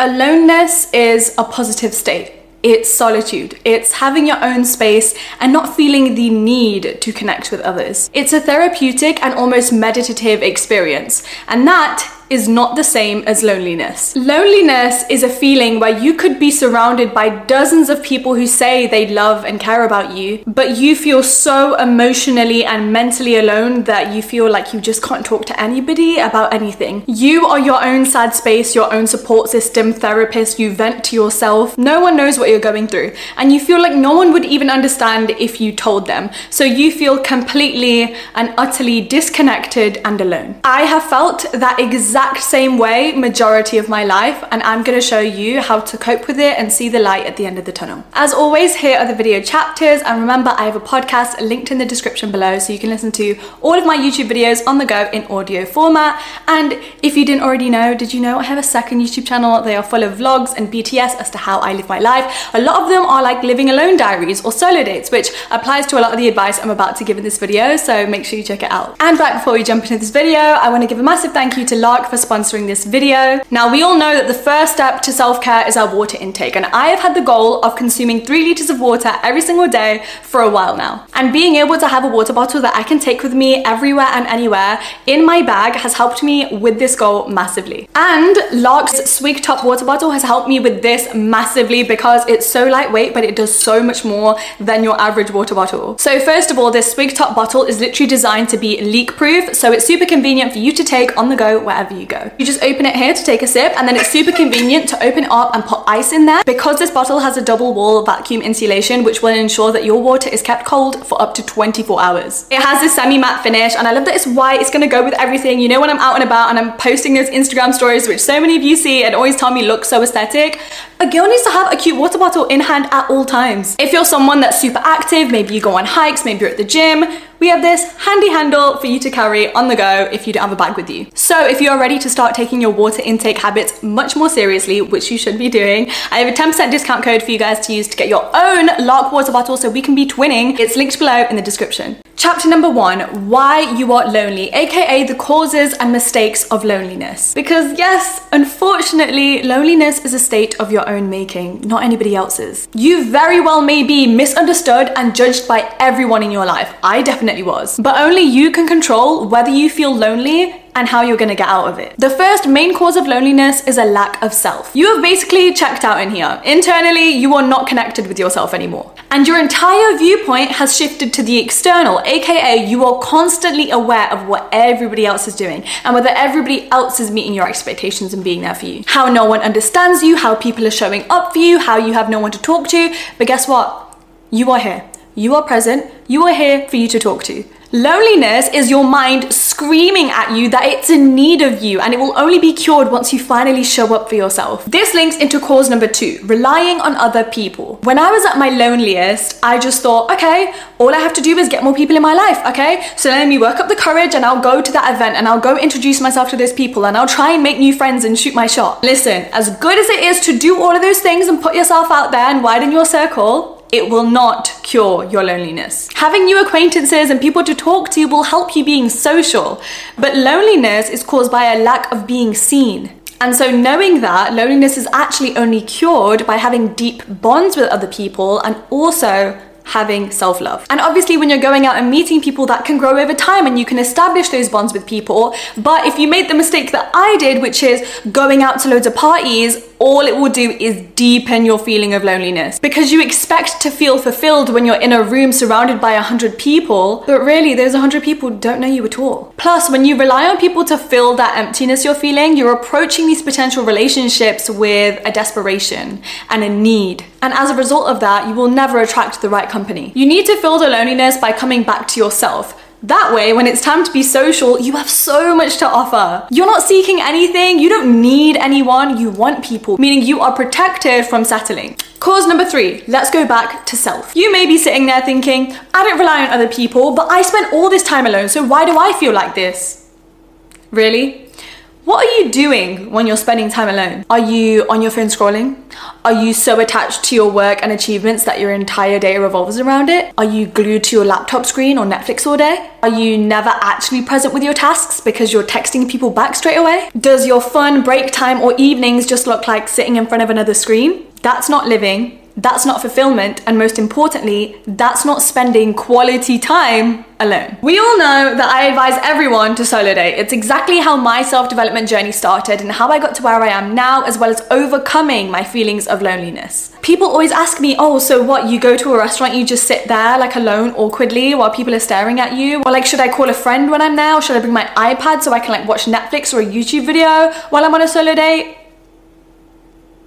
Aloneness is a positive state. It's solitude. It's having your own space and not feeling the need to connect with others. It's a therapeutic and almost meditative experience. And that is not the same as loneliness. Loneliness is a feeling where you could be surrounded by dozens of people who say they love and care about you, but you feel so emotionally and mentally alone that you feel like you just can't talk to anybody about anything. You are your own sad space, your own support system, therapist, you vent to yourself. No one knows what you're going through, and you feel like no one would even understand if you told them. So you feel completely and utterly disconnected and alone. I have felt that exactly exact same way majority of my life and I'm gonna show you how to cope with it and see the light at the end of the tunnel. As always, here are the video chapters and remember I have a podcast linked in the description below so you can listen to all of my YouTube videos on the go in audio format. And if you didn't already know, did you know I have a second YouTube channel? They are full of vlogs and BTS as to how I live my life. A lot of them are like living alone diaries or solo dates, which applies to a lot of the advice I'm about to give in this video, so make sure you check it out. And right before we jump into this video, I wanna give a massive thank you to LARQ for sponsoring this video. Now, we all know that the first step to self-care is our water intake, and I have had the goal of consuming three liters of water every single day for a while now. And being able to have a water bottle that I can take with me everywhere and anywhere in my bag has helped me with this goal massively. And LARQ's Swig Top water bottle has helped me with this massively because it's so lightweight, but it does so much more than your average water bottle. So first of all, this Swig Top bottle is literally designed to be leak proof, so it's super convenient for you to take on the go wherever you go. You just open it here to take a sip and then it's super convenient to open it up and put ice in there. Because this bottle has a double wall vacuum insulation which will ensure that your water is kept cold for up to 24 hours. It has this semi-matte finish and I love that it's white. It's gonna go with everything. You know when I'm out and about and I'm posting those Instagram stories which so many of you see and always tell me look so aesthetic. A girl needs to have a cute water bottle in hand at all times. If you're someone that's super active, maybe you go on hikes, maybe you're at the gym, we have this handy handle for you to carry on the go if you don't have a bag with you. So if you are ready to start taking your water intake habits much more seriously, which you should be doing, I have a 10% discount code for you guys to use to get your own LARQ water bottle so we can be twinning. It's linked below in the description. Chapter number one, why you are lonely, aka the causes and mistakes of loneliness. Because yes, unfortunately, loneliness is a state of your own making, not anybody else's. You very well may be misunderstood and judged by everyone in your life. I definitely was. But only you can control whether you feel lonely and how you're gonna get out of it. The first main cause of loneliness is a lack of self. You have basically checked out in here. Internally, you are not connected with yourself anymore. And your entire viewpoint has shifted to the external, aka you are constantly aware of what everybody else is doing and whether everybody else is meeting your expectations and being there for you. How no one understands you, how people are showing up for you, how you have no one to talk to. But guess what? You are here. You are present. You are here for you to talk to. Loneliness is your mind screaming at you that it's in need of you and it will only be cured once you finally show up for yourself. This links into cause number two, relying on other people. When I was at my loneliest, I just thought, okay, all I have to do is get more people in my life, okay? So let me work up the courage and I'll go to that event and I'll go introduce myself to those people and I'll try and make new friends and shoot my shot. Listen, as good as it is to do all of those things and put yourself out there and widen your circle, it will not cure your loneliness. Having new acquaintances and people to talk to will help you being social, but loneliness is caused by a lack of being seen. And so, knowing that loneliness is actually only cured by having deep bonds with other people and also having self love. And obviously, when you're going out and meeting people, that can grow over time and you can establish those bonds with people. But if you made the mistake that I did, which is going out to loads of parties, all it will do is deepen your feeling of loneliness because you expect to feel fulfilled when you're in a room surrounded by a hundred people, but really those hundred people don't know you at all. Plus, when you rely on people to fill that emptiness you're feeling, you're approaching these potential relationships with a desperation and a need. And as a result of that, you will never attract the right company. You need to fill the loneliness by coming back to yourself that way, when it's time to be social, you have so much to offer. You're not seeking anything, you don't need anyone, you want people, meaning you are protected from settling. Cause number three, let's go back to self. You may be sitting there thinking, I don't rely on other people, but I spent all this time alone, so why do I feel like this? Really? What are you doing when you're spending time alone? Are you on your phone scrolling? Are you so attached to your work and achievements that your entire day revolves around it? Are you glued to your laptop screen or Netflix all day? Are you never actually present with your tasks because you're texting people back straight away? Does your fun break time or evenings just look like sitting in front of another screen? That's not living that's not fulfillment, and most importantly, that's not spending quality time alone. We all know that I advise everyone to solo date. It's exactly how my self development journey started and how I got to where I am now, as well as overcoming my feelings of loneliness. People always ask me, oh, so what? You go to a restaurant, you just sit there like alone awkwardly while people are staring at you? Or like, should I call a friend when I'm there? Or should I bring my iPad so I can like watch Netflix or a YouTube video while I'm on a solo date?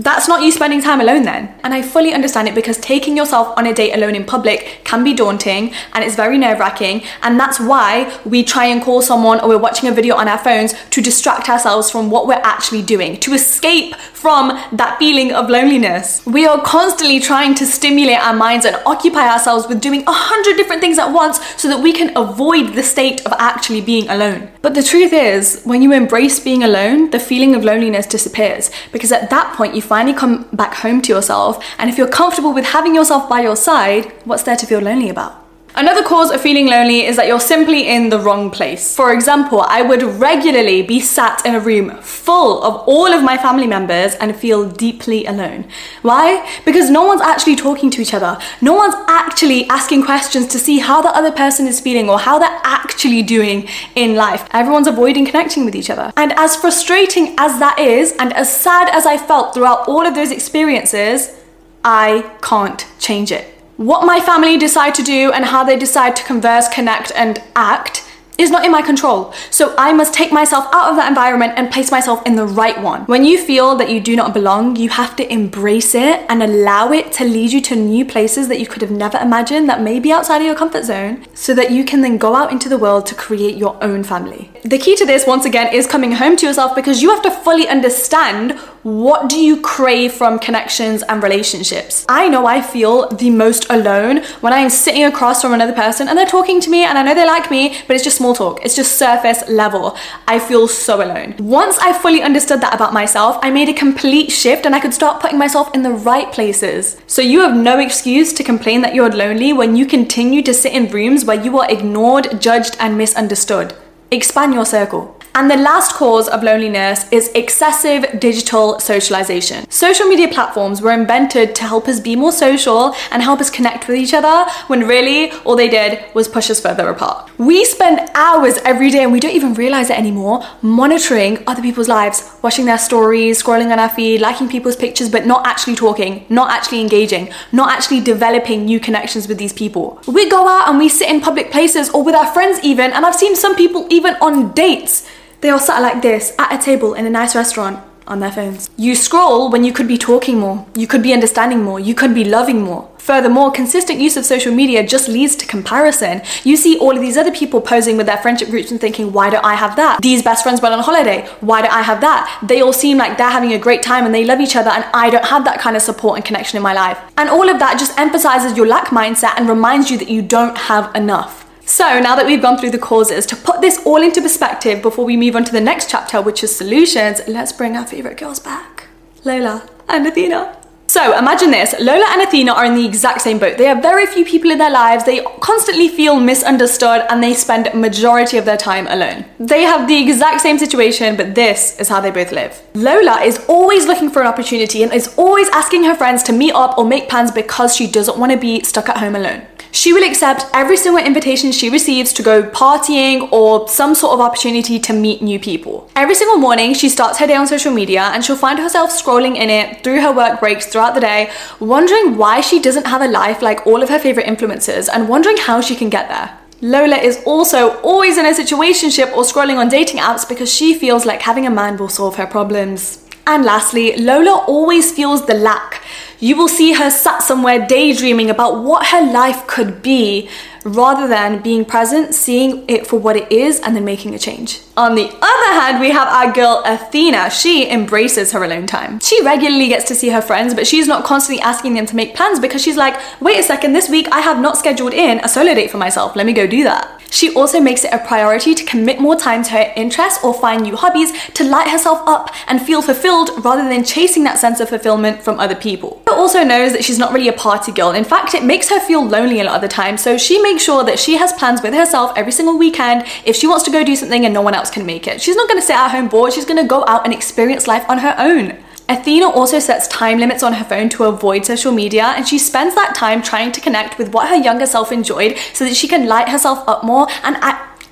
That's not you spending time alone then. And I fully understand it because taking yourself on a date alone in public can be daunting and it's very nerve wracking. And that's why we try and call someone or we're watching a video on our phones to distract ourselves from what we're actually doing, to escape from that feeling of loneliness. We are constantly trying to stimulate our minds and occupy ourselves with doing a hundred different things at once so that we can avoid the state of actually being alone. But the truth is, when you embrace being alone, the feeling of loneliness disappears because at that point you finally come back home to yourself. And if you're comfortable with having yourself by your side, what's there to feel lonely about? Another cause of feeling lonely is that you're simply in the wrong place. For example, I would regularly be sat in a room full of all of my family members and feel deeply alone. Why? Because no one's actually talking to each other. No one's actually asking questions to see how the other person is feeling or how they're actually doing in life. Everyone's avoiding connecting with each other. And as frustrating as that is, and as sad as I felt throughout all of those experiences, I can't change it. What my family decide to do and how they decide to converse, connect, and act is not in my control. So I must take myself out of that environment and place myself in the right one. When you feel that you do not belong, you have to embrace it and allow it to lead you to new places that you could have never imagined that may be outside of your comfort zone so that you can then go out into the world to create your own family. The key to this, once again, is coming home to yourself because you have to fully understand what do you crave from connections and relationships. I know I feel the most alone when I am sitting across from another person and they're talking to me and I know they like me, but it's just small small talk, it's just surface level. I feel so alone. Once I fully understood that about myself, I made a complete shift and I could start putting myself in the right places. So you have no excuse to complain that you're lonely when you continue to sit in rooms where you are ignored, judged, and misunderstood. Expand your circle. And the last cause of loneliness is excessive digital socialization. Social media platforms were invented to help us be more social and help us connect with each other when really all they did was push us further apart. We spend hours every day and we don't even realize it anymore monitoring other people's lives, watching their stories, scrolling on our feed, liking people's pictures, but not actually talking, not actually engaging, not actually developing new connections with these people. We go out and we sit in public places or with our friends even, and I've seen some people even on dates they all sat like this at a table in a nice restaurant on their phones. You scroll when you could be talking more, you could be understanding more, you could be loving more. Furthermore, consistent use of social media just leads to comparison. You see all of these other people posing with their friendship groups and thinking, why don't I have that? These best friends went on holiday. Why don't I have that? They all seem like they're having a great time and they love each other, and I don't have that kind of support and connection in my life. And all of that just emphasizes your lack mindset and reminds you that you don't have enough. So now that we've gone through the causes, to put this all into perspective before we move on to the next chapter, which is solutions, let's bring our favorite girls back. Lola and Athena. So imagine this, Lola and Athena are in the exact same boat. They have very few people in their lives, they constantly feel misunderstood and they spend majority of their time alone. They have the exact same situation, but this is how they both live. Lola is always looking for an opportunity and is always asking her friends to meet up or make plans because she doesn't want to be stuck at home alone. She will accept every single invitation she receives to go partying or some sort of opportunity to meet new people. Every single morning, she starts her day on social media and she'll find herself scrolling in it through her work breaks throughout the day, wondering why she doesn't have a life like all of her favorite influencers and wondering how she can get there. Lola is also always in a situationship or scrolling on dating apps because she feels like having a man will solve her problems. And lastly, Lola always feels the lack. You will see her sat somewhere daydreaming about what her life could be, rather than being present, seeing it for what it is, and then making a change. On the other hand, we have our girl Athena. She embraces her alone time. She regularly gets to see her friends, but she's not constantly asking them to make plans because she's like, wait a second, this week I have not scheduled in a solo date for myself. Let me go do that. She also makes it a priority to commit more time to her interests or find new hobbies to light herself up and feel fulfilled rather than chasing that sense of fulfillment from other people. But also knows that she's not really a party girl. In fact, it makes her feel lonely a lot of the time, so she makes sure that she has plans with herself every single weekend if she wants to go do something and no one else can make it. She's not gonna sit at home bored, she's gonna go out and experience life on her own. Athena also sets time limits on her phone to avoid social media, and she spends that time trying to connect with what her younger self enjoyed so that she can light herself up more and,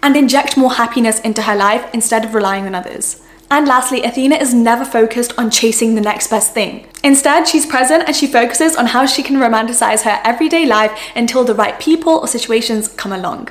and inject more happiness into her life instead of relying on others. And lastly, Athena is never focused on chasing the next best thing. Instead, she's present and she focuses on how she can romanticize her everyday life until the right people or situations come along.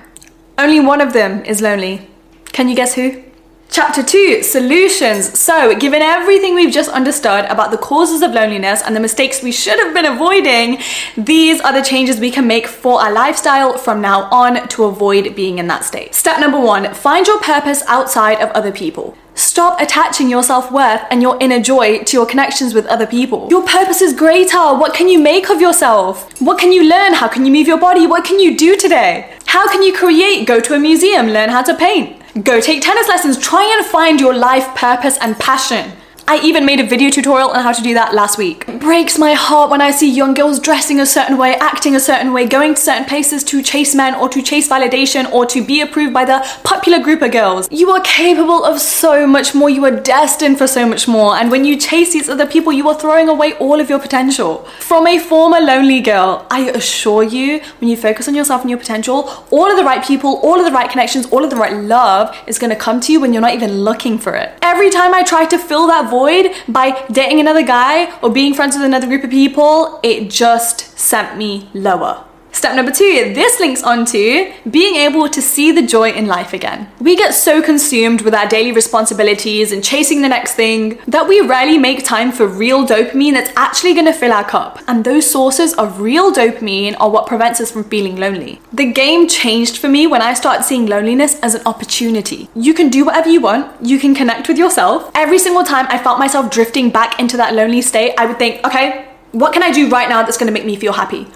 Only one of them is lonely. Can you guess who? Chapter 2 Solutions. So, given everything we've just understood about the causes of loneliness and the mistakes we should have been avoiding, these are the changes we can make for our lifestyle from now on to avoid being in that state. Step number one find your purpose outside of other people. Stop attaching your self worth and your inner joy to your connections with other people. Your purpose is greater. What can you make of yourself? What can you learn? How can you move your body? What can you do today? How can you create? Go to a museum, learn how to paint. Go take tennis lessons, try and find your life purpose and passion. I even made a video tutorial on how to do that last week. It breaks my heart when I see young girls dressing a certain way, acting a certain way, going to certain places to chase men or to chase validation or to be approved by the popular group of girls. You are capable of so much more. You are destined for so much more. And when you chase these other people, you are throwing away all of your potential. From a former lonely girl, I assure you, when you focus on yourself and your potential, all of the right people, all of the right connections, all of the right love is gonna come to you when you're not even looking for it. Every time I try to fill that void, by dating another guy or being friends with another group of people, it just sent me lower. Step number two, this links onto being able to see the joy in life again. We get so consumed with our daily responsibilities and chasing the next thing that we rarely make time for real dopamine that's actually gonna fill our cup. And those sources of real dopamine are what prevents us from feeling lonely. The game changed for me when I started seeing loneliness as an opportunity. You can do whatever you want, you can connect with yourself. Every single time I felt myself drifting back into that lonely state, I would think, okay, what can I do right now that's gonna make me feel happy?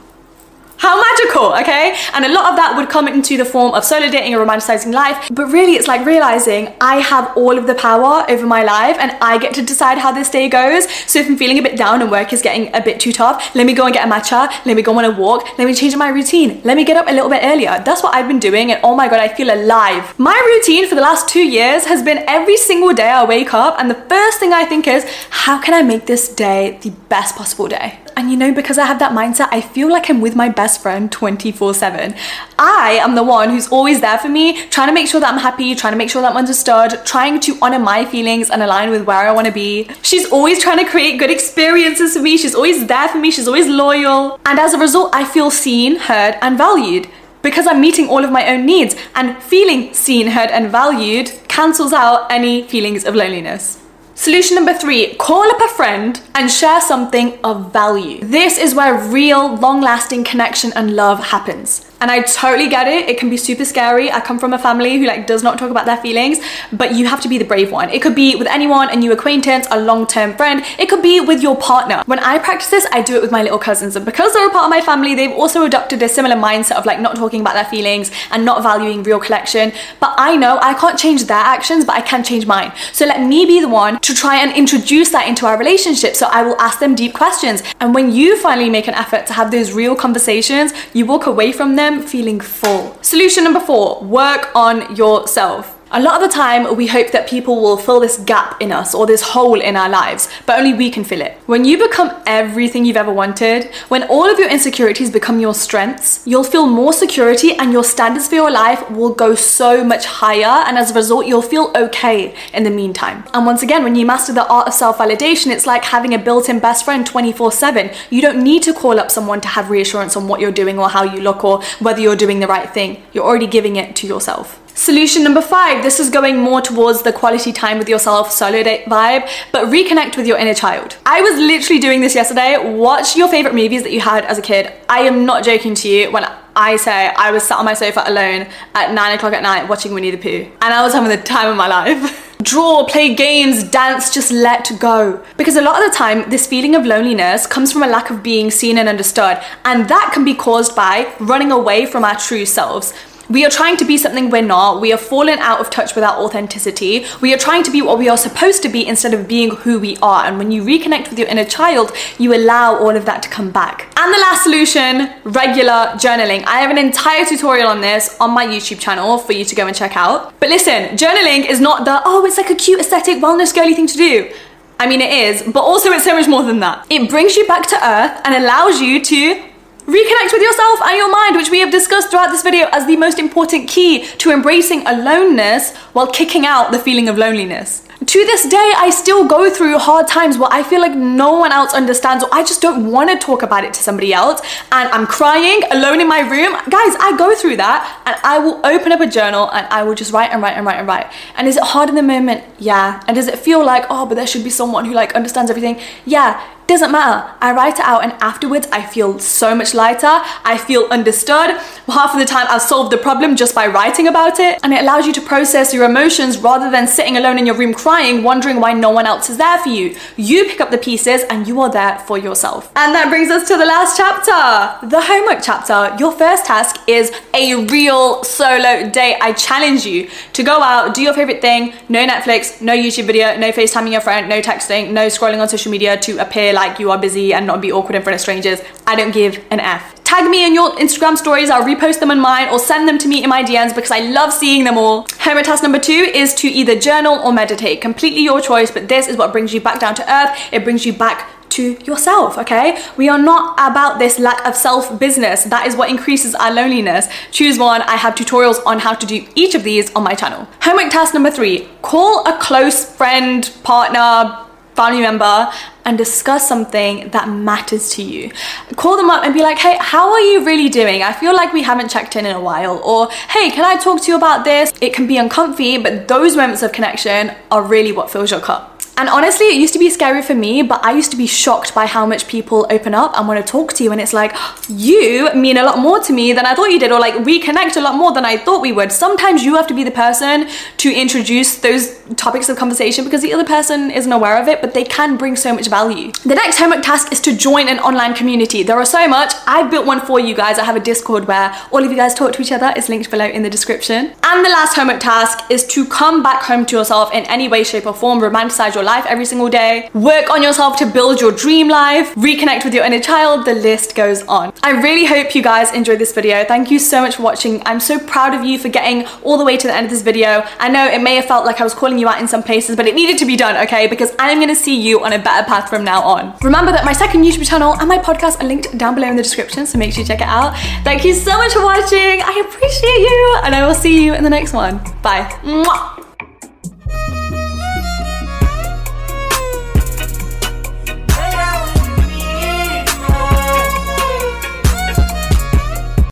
How magical, okay? And a lot of that would come into the form of solo dating or romanticizing life. But really, it's like realizing I have all of the power over my life and I get to decide how this day goes. So if I'm feeling a bit down and work is getting a bit too tough, let me go and get a matcha, let me go on a walk, let me change my routine, let me get up a little bit earlier. That's what I've been doing, and oh my god, I feel alive. My routine for the last two years has been every single day I wake up, and the first thing I think is, how can I make this day the best possible day? And you know, because I have that mindset, I feel like I'm with my best friend 24 7. I am the one who's always there for me, trying to make sure that I'm happy, trying to make sure that I'm understood, trying to honor my feelings and align with where I want to be. She's always trying to create good experiences for me. She's always there for me. She's always loyal. And as a result, I feel seen, heard, and valued because I'm meeting all of my own needs and feeling seen, heard, and valued cancels out any feelings of loneliness. Solution number three, call up a friend and share something of value. This is where real, long lasting connection and love happens. And I totally get it. It can be super scary. I come from a family who like does not talk about their feelings, but you have to be the brave one. It could be with anyone, a new acquaintance, a long-term friend. It could be with your partner. When I practice this, I do it with my little cousins. And because they're a part of my family, they've also adopted a similar mindset of like not talking about their feelings and not valuing real connection. But I know I can't change their actions, but I can change mine. So let me be the one to try and introduce that into our relationship. So I will ask them deep questions. And when you finally make an effort to have those real conversations, you walk away from them feeling full. Solution number four, work on yourself. A lot of the time, we hope that people will fill this gap in us or this hole in our lives, but only we can fill it. When you become everything you've ever wanted, when all of your insecurities become your strengths, you'll feel more security and your standards for your life will go so much higher. And as a result, you'll feel okay in the meantime. And once again, when you master the art of self validation, it's like having a built in best friend 24 7. You don't need to call up someone to have reassurance on what you're doing or how you look or whether you're doing the right thing. You're already giving it to yourself. Solution number five, this is going more towards the quality time with yourself solo date vibe, but reconnect with your inner child. I was literally doing this yesterday. Watch your favorite movies that you had as a kid. I am not joking to you when I say I was sat on my sofa alone at nine o'clock at night watching Winnie the Pooh. And I was having the time of my life. Draw, play games, dance, just let go. Because a lot of the time, this feeling of loneliness comes from a lack of being seen and understood. And that can be caused by running away from our true selves. We are trying to be something we're not. We are falling out of touch with our authenticity. We are trying to be what we are supposed to be instead of being who we are. And when you reconnect with your inner child, you allow all of that to come back. And the last solution, regular journaling. I have an entire tutorial on this on my YouTube channel for you to go and check out. But listen, journaling is not the, oh, it's like a cute aesthetic wellness girly thing to do. I mean, it is, but also it's so much more than that. It brings you back to earth and allows you to Reconnect with yourself and your mind, which we have discussed throughout this video as the most important key to embracing aloneness while kicking out the feeling of loneliness. To this day, I still go through hard times where I feel like no one else understands, or I just don't want to talk about it to somebody else, and I'm crying alone in my room. Guys, I go through that, and I will open up a journal and I will just write and write and write and write. And is it hard in the moment? Yeah. And does it feel like, oh, but there should be someone who like understands everything? Yeah doesn't matter. I write it out and afterwards I feel so much lighter. I feel understood. Half of the time I've solved the problem just by writing about it and it allows you to process your emotions rather than sitting alone in your room crying, wondering why no one else is there for you. You pick up the pieces and you are there for yourself. And that brings us to the last chapter, the homework chapter. Your first task is a real solo day. I challenge you to go out, do your favorite thing, no Netflix, no YouTube video, no FaceTiming your friend, no texting, no scrolling on social media to appear like like you are busy and not be awkward in front of strangers. I don't give an F. Tag me in your Instagram stories, I'll repost them in mine or send them to me in my DMs because I love seeing them all. Homework task number two is to either journal or meditate. Completely your choice, but this is what brings you back down to earth. It brings you back to yourself, okay? We are not about this lack of self business. That is what increases our loneliness. Choose one. I have tutorials on how to do each of these on my channel. Homework task number three call a close friend, partner, family member and discuss something that matters to you. Call them up and be like, hey, how are you really doing? I feel like we haven't checked in in a while. Or, hey, can I talk to you about this? It can be uncomfy, but those moments of connection are really what fills your cup. And honestly, it used to be scary for me, but I used to be shocked by how much people open up and want to talk to you. And it's like, you mean a lot more to me than I thought you did, or like we connect a lot more than I thought we would. Sometimes you have to be the person to introduce those topics of conversation because the other person isn't aware of it, but they can bring so much value. The next homework task is to join an online community. There are so much. I built one for you guys. I have a Discord where all of you guys talk to each other. It's linked below in the description. And the last homework task is to come back home to yourself in any way, shape, or form, romanticize your life every single day, work on yourself to build your dream life, reconnect with your inner child, the list goes on. I really hope you guys enjoyed this video. Thank you so much for watching. I'm so proud of you for getting all the way to the end of this video. I know it may have felt like I was calling you out in some places, but it needed to be done, okay? Because I'm gonna see you on a better path from now on. Remember that my second YouTube channel and my podcast are linked down below in the description, so make sure you check it out. Thank you so much for watching. I appreciate you, and I will see you in the next one. Bye. Mwah.